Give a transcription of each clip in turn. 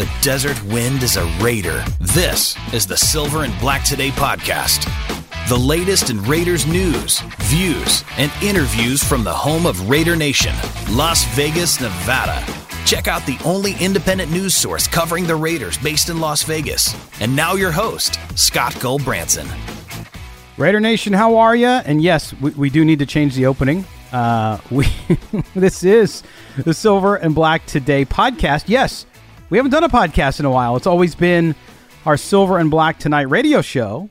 the desert wind is a raider. This is the Silver and Black Today podcast. The latest in Raiders news, views, and interviews from the home of Raider Nation, Las Vegas, Nevada. Check out the only independent news source covering the Raiders based in Las Vegas. And now your host, Scott Gulbransen. Raider Nation, how are you? And yes, we, we do need to change the opening. Uh, we this is the Silver and Black Today podcast. Yes, we haven't done a podcast in a while. It's always been our Silver and Black Tonight radio show,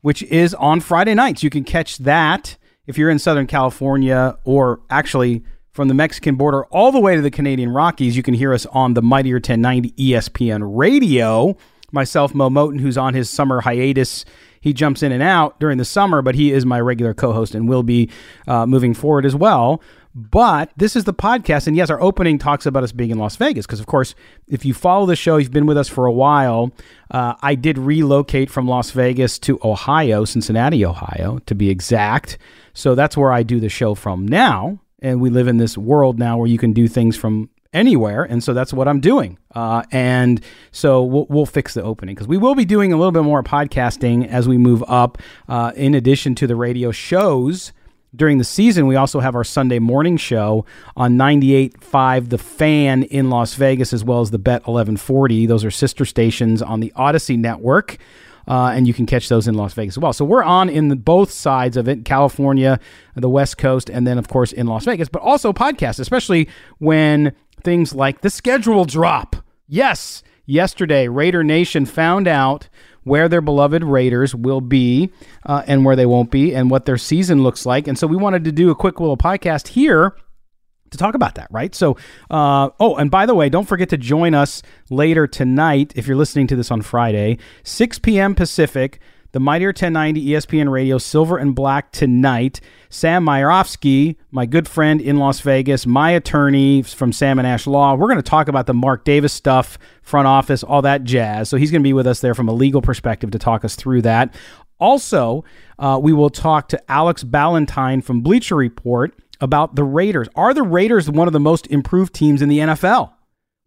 which is on Friday nights. You can catch that if you're in Southern California or actually from the Mexican border all the way to the Canadian Rockies. You can hear us on the Mightier 1090 ESPN radio. Myself, Mo Moton, who's on his summer hiatus he jumps in and out during the summer, but he is my regular co host and will be uh, moving forward as well. But this is the podcast. And yes, our opening talks about us being in Las Vegas. Because, of course, if you follow the show, you've been with us for a while. Uh, I did relocate from Las Vegas to Ohio, Cincinnati, Ohio, to be exact. So that's where I do the show from now. And we live in this world now where you can do things from anywhere, and so that's what I'm doing. Uh, and so we'll, we'll fix the opening because we will be doing a little bit more podcasting as we move up. Uh, in addition to the radio shows during the season, we also have our Sunday morning show on 98.5 The Fan in Las Vegas, as well as the Bet 1140. Those are sister stations on the Audacy Network. Uh, and you can catch those in Las Vegas as well. So we're on in the, both sides of it, California, the West Coast, and then of course in Las Vegas, but also podcasts, especially when things like the schedule drop. Yes, yesterday, Raider Nation found out where their beloved Raiders will be uh, and where they won't be and what their season looks like. And so we wanted to do a quick little podcast here to talk about that, right? So, uh, oh, and by the way, don't forget to join us later tonight if you're listening to this on Friday, 6 p.m. Pacific the Mightier 1090 ESPN Radio Silver and Black tonight. Sam Mirejovsky, my good friend in Las Vegas, my attorney from Sam and Ash Law. We're going to talk about the Mark Davis stuff, front office, all that jazz. So he's going to be with us there from a legal perspective to talk us through that. Also, uh, we will talk to Alex Ballentine from Bleacher Report about the Raiders. Are the Raiders one of the most improved teams in the NFL?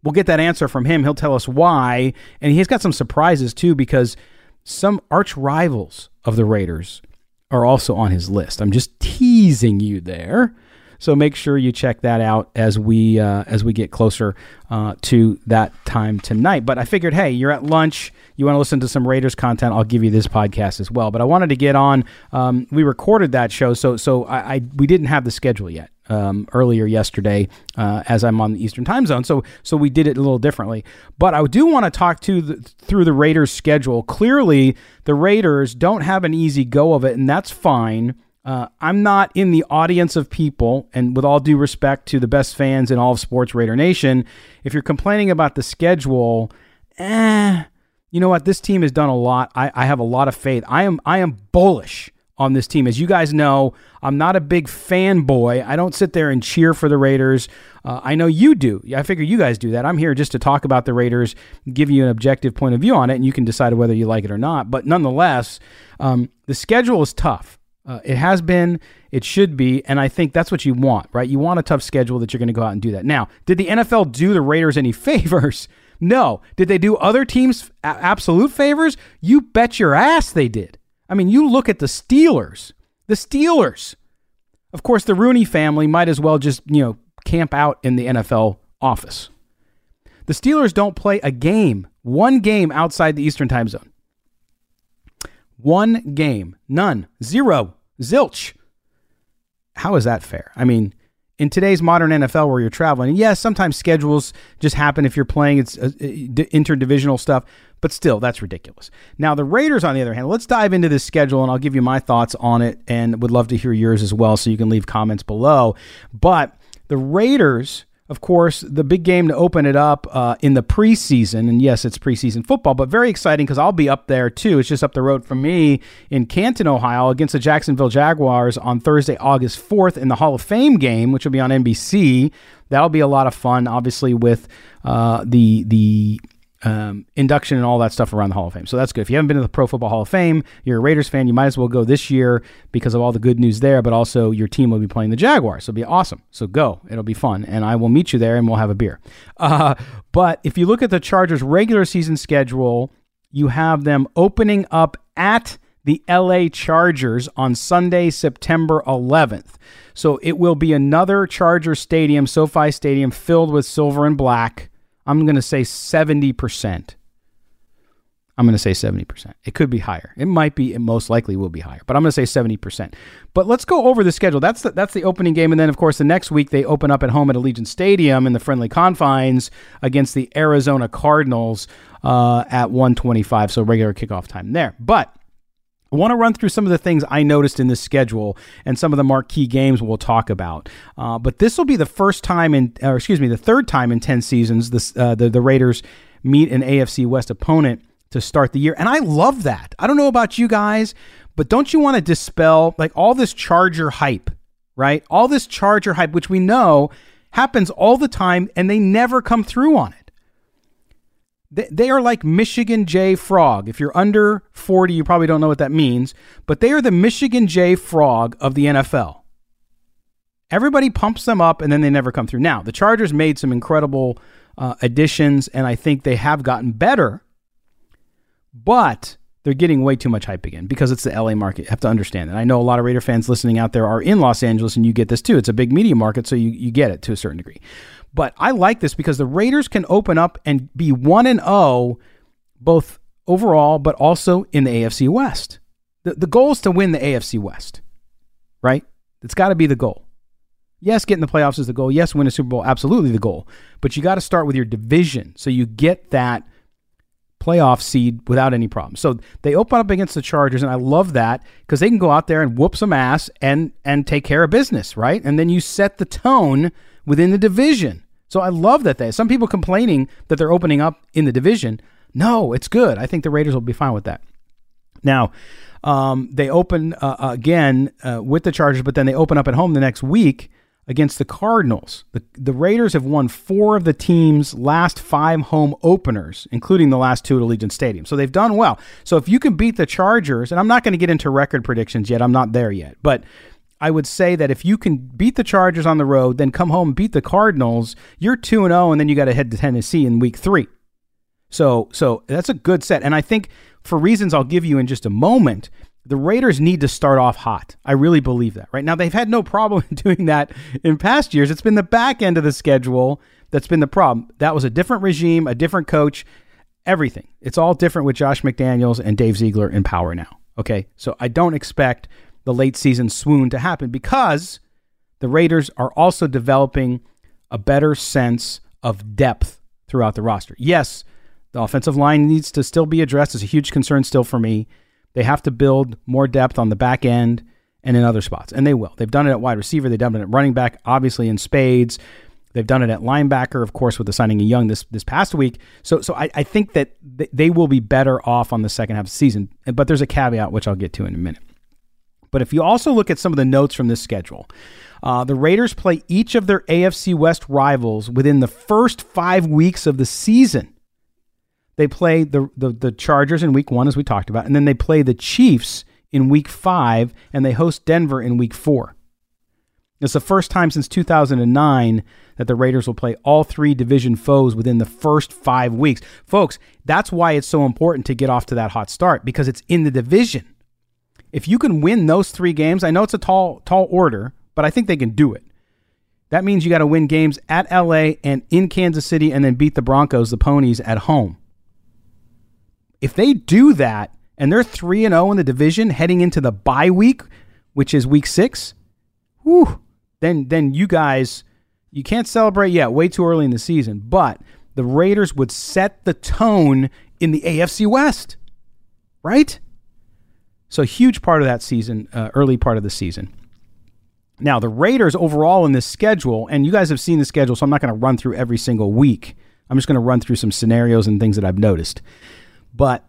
We'll get that answer from him. He'll tell us why. And he's got some surprises too because some arch rivals of the Raiders are also on his list. I'm just teasing you there. So make sure you check that out as we uh, as we get closer uh, to that time tonight. But I figured, hey, you're at lunch, you want to listen to some Raiders content, I'll give you this podcast as well. But I wanted to get on. Um, we recorded that show, so so I, I we didn't have the schedule yet um, earlier yesterday uh, as I'm on the Eastern time zone. So so we did it a little differently. But I do want to talk to the, through the Raiders' schedule. Clearly, the Raiders don't have an easy go of it, and that's fine. Uh, I'm not in the audience of people, and with all due respect to the best fans in all of sports Raider Nation, if you're complaining about the schedule, eh, you know what? This team has done a lot. I, I have a lot of faith. I am I am bullish on this team. As you guys know, I'm not a big fanboy. I don't sit there and cheer for the Raiders. Uh, I know you do. I figure you guys do that. I'm here just to talk about the Raiders, give you an objective point of view on it, and you can decide whether you like it or not. But nonetheless, um, the schedule is tough. Uh, it has been, it should be, and I think that's what you want, right? You want a tough schedule that you're going to go out and do that. Now, did the NFL do the Raiders any favors? No. Did they do other teams absolute favors? You bet your ass they did. I mean, you look at the Steelers. The Steelers. Of course, the Rooney family might as well just, you know, camp out in the NFL office. The Steelers don't play a game, one game outside the Eastern time zone. One game. None. Zero. Zilch. How is that fair? I mean, in today's modern NFL where you're traveling, yes, sometimes schedules just happen if you're playing it's uh, interdivisional stuff, but still, that's ridiculous. Now, the Raiders, on the other hand, let's dive into this schedule and I'll give you my thoughts on it and would love to hear yours as well. So you can leave comments below. But the Raiders of course, the big game to open it up uh, in the preseason. And yes, it's preseason football, but very exciting because I'll be up there too. It's just up the road from me in Canton, Ohio, against the Jacksonville Jaguars on Thursday, August 4th in the Hall of Fame game, which will be on NBC. That'll be a lot of fun, obviously, with uh, the the um, induction and all that stuff around the Hall of Fame. So that's good. If you haven't been to the Pro Football Hall of Fame, you're a Raiders fan, you might as well go this year because of all the good news there, but also your team will be playing the Jaguars. So it'll be awesome. So go. It'll be fun. And I will meet you there and we'll have a beer. Uh, but if you look at the Chargers' regular season schedule, you have them opening up at the LA Chargers on Sunday, September 11th. So it will be another Charger Stadium, SoFi Stadium, filled with silver and black. I'm going to say 70%. I'm going to say 70%. It could be higher. It might be, it most likely will be higher, but I'm going to say 70%. But let's go over the schedule. That's the, that's the opening game. And then, of course, the next week they open up at home at Allegiant Stadium in the friendly confines against the Arizona Cardinals uh, at 125. So regular kickoff time there. But I want to run through some of the things I noticed in this schedule and some of the marquee games we'll talk about. Uh, but this will be the first time in, or excuse me, the third time in 10 seasons this, uh, the, the Raiders meet an AFC West opponent to start the year. And I love that. I don't know about you guys, but don't you want to dispel like all this Charger hype, right? All this Charger hype, which we know happens all the time and they never come through on it. They are like Michigan J Frog. If you're under 40, you probably don't know what that means, but they are the Michigan J Frog of the NFL. Everybody pumps them up and then they never come through. Now, the Chargers made some incredible uh, additions, and I think they have gotten better, but they're getting way too much hype again because it's the LA market. You have to understand that. I know a lot of Raider fans listening out there are in Los Angeles, and you get this too. It's a big media market, so you, you get it to a certain degree. But I like this because the Raiders can open up and be 1 and 0 both overall but also in the AFC West. The the goal is to win the AFC West. Right? It's got to be the goal. Yes, getting the playoffs is the goal. Yes, win a Super Bowl absolutely the goal. But you got to start with your division so you get that playoff seed without any problem. So they open up against the Chargers, and I love that because they can go out there and whoop some ass and and take care of business, right? And then you set the tone within the division. So I love that they. Some people complaining that they're opening up in the division. No, it's good. I think the Raiders will be fine with that. Now, um, they open uh, again uh, with the Chargers, but then they open up at home the next week against the Cardinals. The, the Raiders have won four of the team's last five home openers, including the last two at Allegiant Stadium. So they've done well. So if you can beat the Chargers, and I'm not going to get into record predictions yet, I'm not there yet, but I would say that if you can beat the Chargers on the road, then come home and beat the Cardinals, you're 2 and 0 and then you got to head to Tennessee in week 3. So so that's a good set and I think for reasons I'll give you in just a moment, the Raiders need to start off hot. I really believe that. Right now they've had no problem doing that in past years. It's been the back end of the schedule that's been the problem. That was a different regime, a different coach, everything. It's all different with Josh McDaniels and Dave Ziegler in power now. Okay? So I don't expect the late season swoon to happen because the Raiders are also developing a better sense of depth throughout the roster. Yes, the offensive line needs to still be addressed. It's a huge concern still for me. They have to build more depth on the back end and in other spots, and they will. They've done it at wide receiver. They've done it at running back, obviously in spades. They've done it at linebacker, of course, with the signing of Young this this past week. So, so I, I think that they will be better off on the second half of the season. But there's a caveat, which I'll get to in a minute. But if you also look at some of the notes from this schedule, uh, the Raiders play each of their AFC West rivals within the first five weeks of the season. They play the, the, the Chargers in week one, as we talked about, and then they play the Chiefs in week five, and they host Denver in week four. It's the first time since 2009 that the Raiders will play all three division foes within the first five weeks. Folks, that's why it's so important to get off to that hot start because it's in the division. If you can win those three games, I know it's a tall, tall order, but I think they can do it. That means you got to win games at LA and in Kansas City and then beat the Broncos, the Ponies, at home. If they do that and they're 3 and 0 in the division heading into the bye week, which is week 6, whew, then then you guys you can't celebrate yet, way too early in the season, but the Raiders would set the tone in the AFC West. Right? So, huge part of that season, uh, early part of the season. Now, the Raiders overall in this schedule, and you guys have seen the schedule, so I'm not going to run through every single week. I'm just going to run through some scenarios and things that I've noticed. But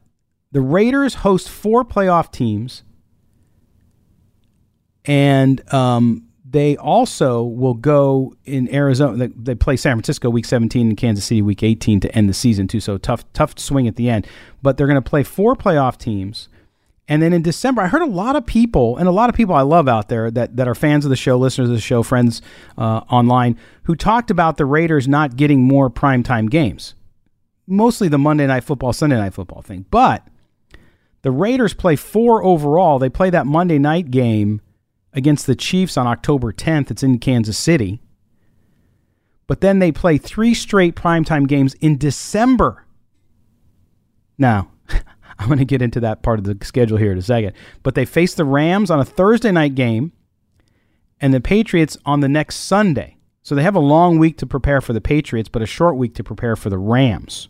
the Raiders host four playoff teams, and um, they also will go in Arizona. They, they play San Francisco week 17 and Kansas City week 18 to end the season too. So tough, tough swing at the end. But they're going to play four playoff teams. And then in December, I heard a lot of people, and a lot of people I love out there that, that are fans of the show, listeners of the show, friends uh, online, who talked about the Raiders not getting more primetime games. Mostly the Monday Night Football, Sunday Night Football thing. But the Raiders play four overall. They play that Monday night game against the Chiefs on October 10th. It's in Kansas City. But then they play three straight primetime games in December. Now, I'm going to get into that part of the schedule here in a second. But they face the Rams on a Thursday night game and the Patriots on the next Sunday. So they have a long week to prepare for the Patriots, but a short week to prepare for the Rams.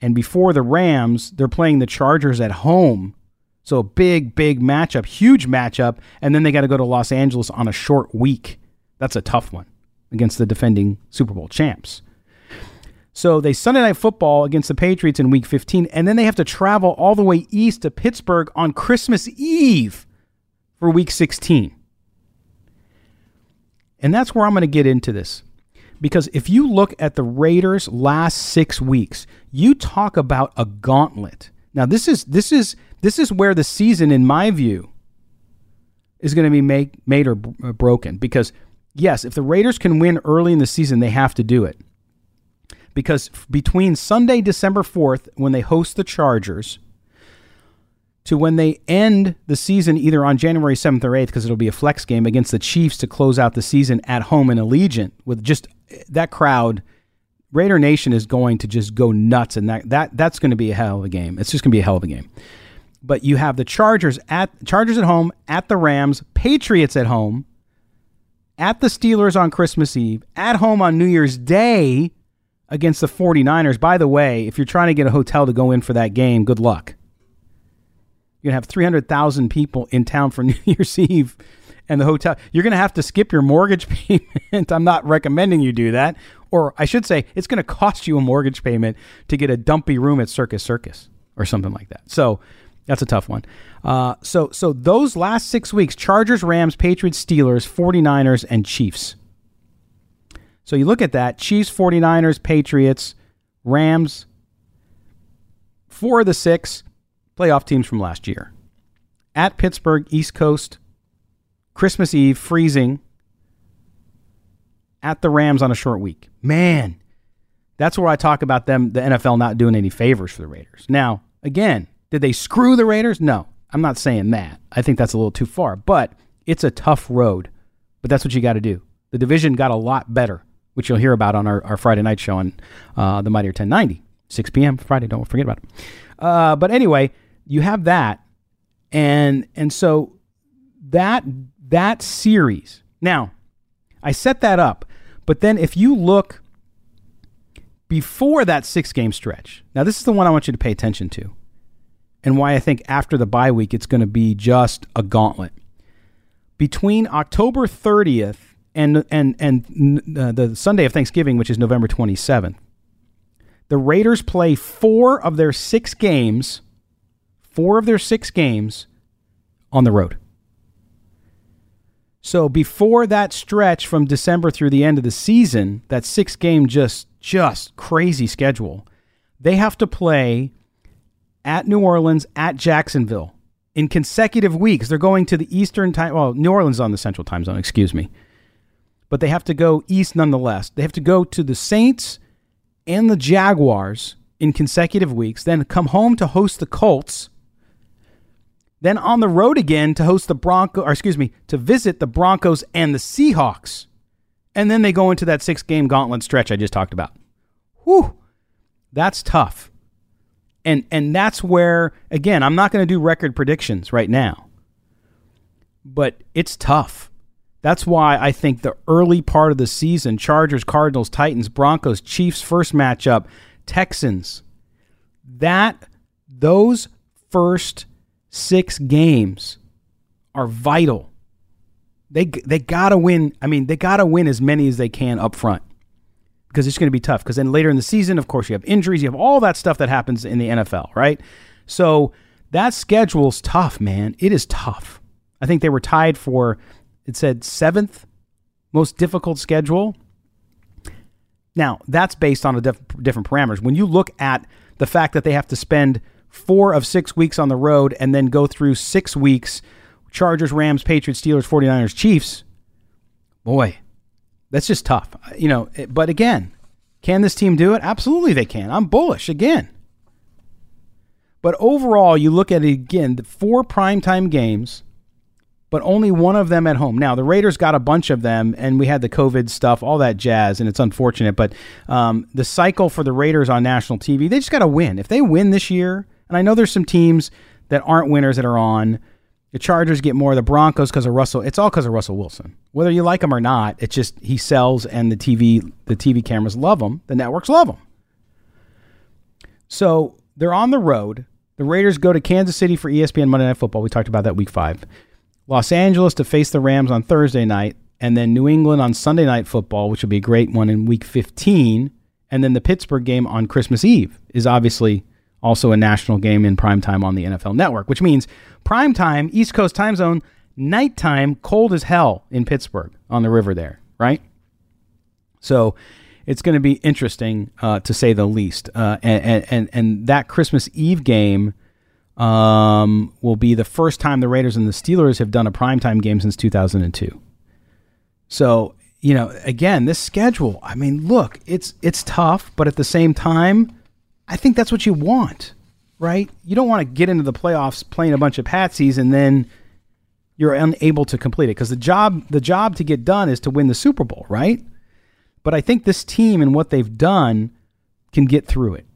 And before the Rams, they're playing the Chargers at home. So a big, big matchup, huge matchup. And then they got to go to Los Angeles on a short week. That's a tough one against the defending Super Bowl champs. So they Sunday night football against the Patriots in week 15, and then they have to travel all the way east to Pittsburgh on Christmas Eve for week 16. And that's where I'm going to get into this. Because if you look at the Raiders' last six weeks, you talk about a gauntlet. Now, this is this is this is where the season, in my view, is going to be make, made or uh, broken. Because yes, if the Raiders can win early in the season, they have to do it because between Sunday, December 4th, when they host the Chargers, to when they end the season either on January 7th or 8th, because it'll be a flex game against the Chiefs to close out the season at home in Allegiant with just eh, that crowd. Raider Nation is going to just go nuts, and that, that that's going to be a hell of a game. It's just going to be a hell of a game. But you have the Chargers at Chargers at home, at the Rams, Patriots at home, at the Steelers on Christmas Eve, at home on New Year's Day, against the 49ers. By the way, if you're trying to get a hotel to go in for that game, good luck. You're to have 300,000 people in town for New Year's Eve and the hotel. You're to have to skip your mortgage payment. I'm not recommending you do that. Or I should say, it's to cost you a mortgage payment to get a dumpy room at Circus Circus or something like that. So that's a tough one. Uh, so, so those last six weeks Chargers, Rams, Patriots, Steelers, 49ers, and Chiefs. So you look at that Chiefs, 49ers, Patriots, Rams, four of the six playoff teams from last year. At Pittsburgh, East Coast, Christmas Eve, freezing. At the Rams on a short week. Man, that's where I talk about them, the NFL not doing any favors for the Raiders. Now, again, did they screw the Raiders? No, I'm not saying that. I think that's a little too far, but it's a tough road. But that's what you got to do. The division got a lot better which you'll hear about on our, our Friday night show on uh, the Mightier 1090, 6 p.m. Friday. Don't forget about it. Uh, but anyway, you have that, and and so that that series. Now, I set that up, but then if you look before that six game stretch, now this is the one I want you to pay attention to, and why I think after the bye week it's going to be just a gauntlet. Between October 30th and and and uh, the Sunday of Thanksgiving, which is November 27th. The Raiders play four of their six games, four of their six games on the road. So before that stretch from December through the end of the season, that six game just just crazy schedule, they have to play at New Orleans, at Jacksonville in consecutive weeks. They're going to the Eastern time. Well, New Orleans on the Central time zone. Excuse me but they have to go east nonetheless. They have to go to the Saints and the Jaguars in consecutive weeks, then come home to host the Colts, then on the road again to host the Broncos, or excuse me, to visit the Broncos and the Seahawks. And then they go into that six game gauntlet stretch I just talked about. Whew, that's tough. And and that's where again, I'm not going to do record predictions right now. But it's tough. That's why I think the early part of the season Chargers, Cardinals, Titans, Broncos, Chiefs first matchup, Texans that those first 6 games are vital. They they got to win. I mean, they got to win as many as they can up front because it's going to be tough. Because then later in the season, of course, you have injuries, you have all that stuff that happens in the NFL, right? So that schedule's tough, man. It is tough. I think they were tied for it said seventh most difficult schedule. Now, that's based on a diff- different parameters. When you look at the fact that they have to spend four of six weeks on the road and then go through six weeks Chargers, Rams, Patriots, Steelers, 49ers, Chiefs, boy, that's just tough. You know, but again, can this team do it? Absolutely they can. I'm bullish again. But overall, you look at it again, the four primetime games, but only one of them at home. Now, the Raiders got a bunch of them, and we had the COVID stuff, all that jazz, and it's unfortunate. But um, the cycle for the Raiders on national TV, they just got to win. If they win this year, and I know there's some teams that aren't winners that are on, the Chargers get more. The Broncos because of Russell. It's all because of Russell Wilson. Whether you like him or not, it's just he sells, and the TV the TV cameras love him. The networks love him. So they're on the road. The Raiders go to Kansas City for ESPN Monday Night Football. We talked about that week five. Los Angeles to face the Rams on Thursday night, and then New England on Sunday Night Football, which will be a great one in week 15. And then the Pittsburgh game on Christmas Eve is obviously also a national game in prime time on the NFL network, which means prime time, East Coast time zone, nighttime, cold as hell in Pittsburgh on the river there, right? So it's going to be interesting uh, to say the least. Uh, and, and, and that Christmas Eve game um, will be the first time the Raiders and the Steelers have done a primetime game since 2002. So, you know, again, this schedule, I mean, look, it's it's tough, but at the same time, I think that's what you want, right? You don't want to get into the playoffs playing a bunch of patsies and then you're unable to complete it because the job the job to get done is to win the Super Bowl, right? But I think this team and what they've done can get through it.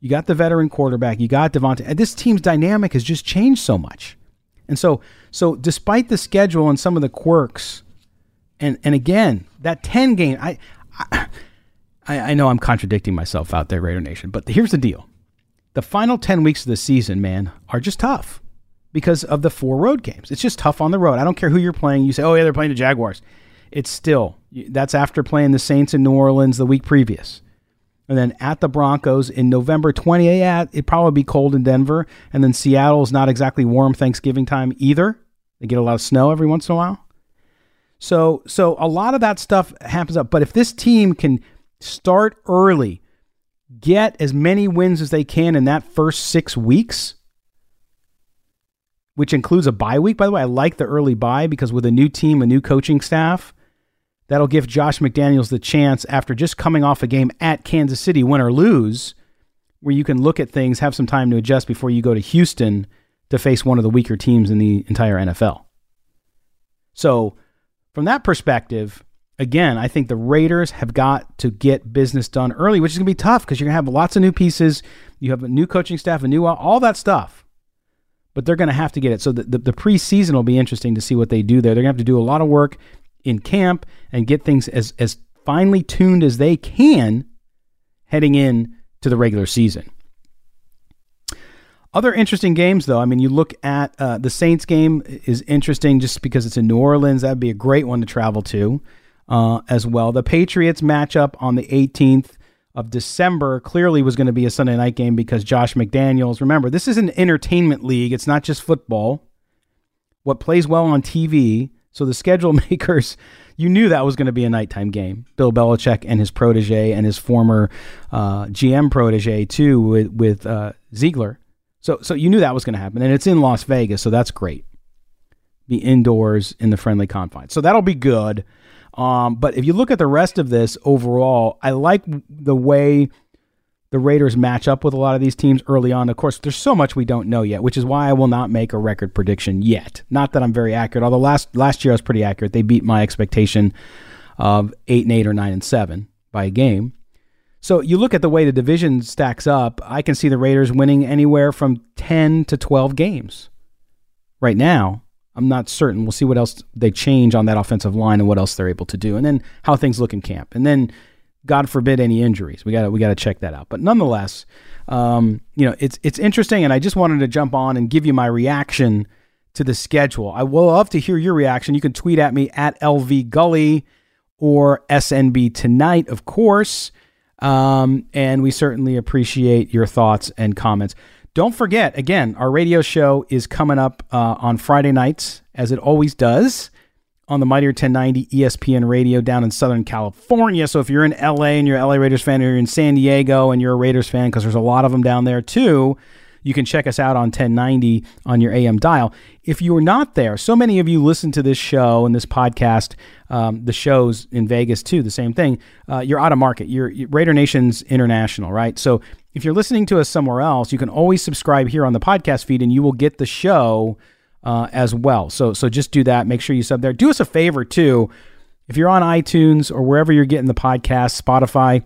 You got the veteran quarterback. You got Davante. This team's dynamic has just changed so much, and so so despite the schedule and some of the quirks, and and again that ten game, I I, I know I'm contradicting myself out there, Raider Nation, but here's the deal: the final ten weeks of the season, man, are just tough because of the four road games. It's just tough on the road. I don't care who you're playing. You say, oh yeah, they're playing the Jaguars. It's still that's after playing the Saints in New Orleans the week previous. And then at the Broncos in November 28th, yeah, it'd probably be cold in Denver. And then Seattle's not exactly warm Thanksgiving time either. They get a lot of snow every once in a while. So so a lot of that stuff happens up. But if this team can start early, get as many wins as they can in that first six weeks, which includes a bye week. By the way, I like the early bye because with a new team, a new coaching staff, That'll give Josh McDaniels the chance after just coming off a game at Kansas City, win or lose, where you can look at things, have some time to adjust before you go to Houston to face one of the weaker teams in the entire NFL. So, from that perspective, again, I think the Raiders have got to get business done early, which is going to be tough because you're going to have lots of new pieces. You have a new coaching staff, a new all that stuff. But they're going to have to get it. So the, the, the preseason will be interesting to see what they do there. They're going to have to do a lot of work in camp and get things as, as finely tuned as they can heading in to the regular season. Other interesting games, though. I mean, you look at uh, the Saints game is interesting just because it's in New Orleans. That'd be a great one to travel to uh, as well. The Patriots matchup on the 18th of December clearly was going to be a Sunday night game because Josh McDaniels. Remember, this is an entertainment league. It's not just football. What plays well on TV so the schedule makers, you knew that was going to be a nighttime game. Bill Belichick and his protege and his former uh, GM protege too with with uh, Ziegler. So so you knew that was going to happen, and it's in Las Vegas, so that's great. Be indoors in the friendly confines, so that'll be good. Um, but if you look at the rest of this overall, I like the way the Raiders match up with a lot of these teams early on. Of course, there's so much we don't know yet, which is why I will not make a record prediction yet. Not that I'm very accurate, although last last year I was pretty accurate. They beat my expectation of eight and eight or nine and seven by a game. So you look at the way the division stacks up, I can see the Raiders winning anywhere from 10 to 12 games. Right now, I'm not certain. We'll see what else they change on that offensive line and what else they're able to do, and then how things look in camp. And then God forbid any injuries. We got we got to check that out. But nonetheless, um, you know, it's it's interesting, and I just wanted to jump on and give you my reaction to the schedule. I will love to hear your reaction. You can tweet at me at LV Gully or SNB tonight, of course. Um, and we certainly appreciate your thoughts and comments. Don't forget, again, our radio show is coming up uh, on Friday nights, as it always does on the Mightier 1090 ESPN radio down in Southern California. So if you're in LA and you're LA Raiders fan, or you're in San Diego and you're a Raiders fan, because there's a lot of them down there too, you can check us out on 1090 on your AM dial. If you are not there, so many of you listen to this show and this podcast, um, the shows in Vegas too, the same thing. Uh, you're out of market. You're, you're Raider Nation's international, right? So if you're listening to us somewhere else, you can always subscribe here on the podcast feed, and you will get the show uh, as well. So so just do that. Make sure you sub there. Do us a favor too. If you're on iTunes or wherever you're getting the podcast, Spotify,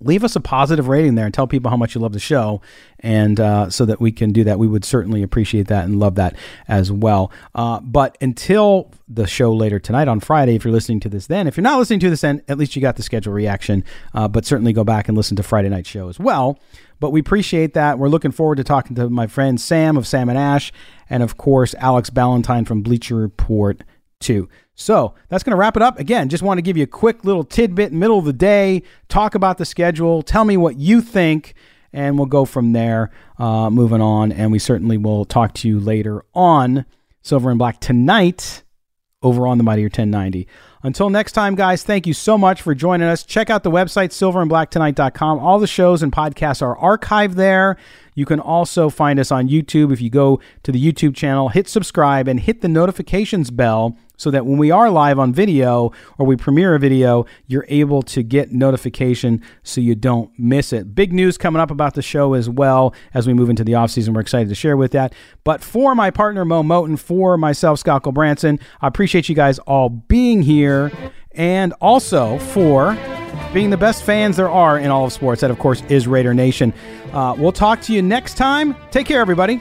leave us a positive rating there and tell people how much you love the show. And uh, so that we can do that. We would certainly appreciate that and love that as well. Uh, but until the show later tonight on friday if you're listening to this then if you're not listening to this then at least you got the schedule reaction. Uh, but certainly go back and listen to friday night show as well. But we appreciate that. We're looking forward to talking to my friend sam of sam and ash and of course alex ballentine from bleacher report too so that's going to wrap it up. Again, just want to give you a quick little tidbit, middle of the day, talk about the schedule, tell me what you think, and we'll go from there, uh, moving on. And we certainly will talk to you later on Silver and Black tonight over on the Mightier 1090. Until next time, guys, thank you so much for joining us. Check out the website, silverandblacktonight.com. All the shows and podcasts are archived there. You can also find us on YouTube. If you go to the YouTube channel, hit subscribe and hit the notifications bell so that when we are live on video or we premiere a video, you're able to get notification so you don't miss it. Big news coming up about the show as well as we move into the off season. We're excited to share with that. But for my partner Mo Moton, for myself, Scott Branson, I appreciate you guys all being here and also for being the best fans there are in all of sports. That, of course, is Raider Nation. Uh, we'll talk to you next time. Take care, everybody.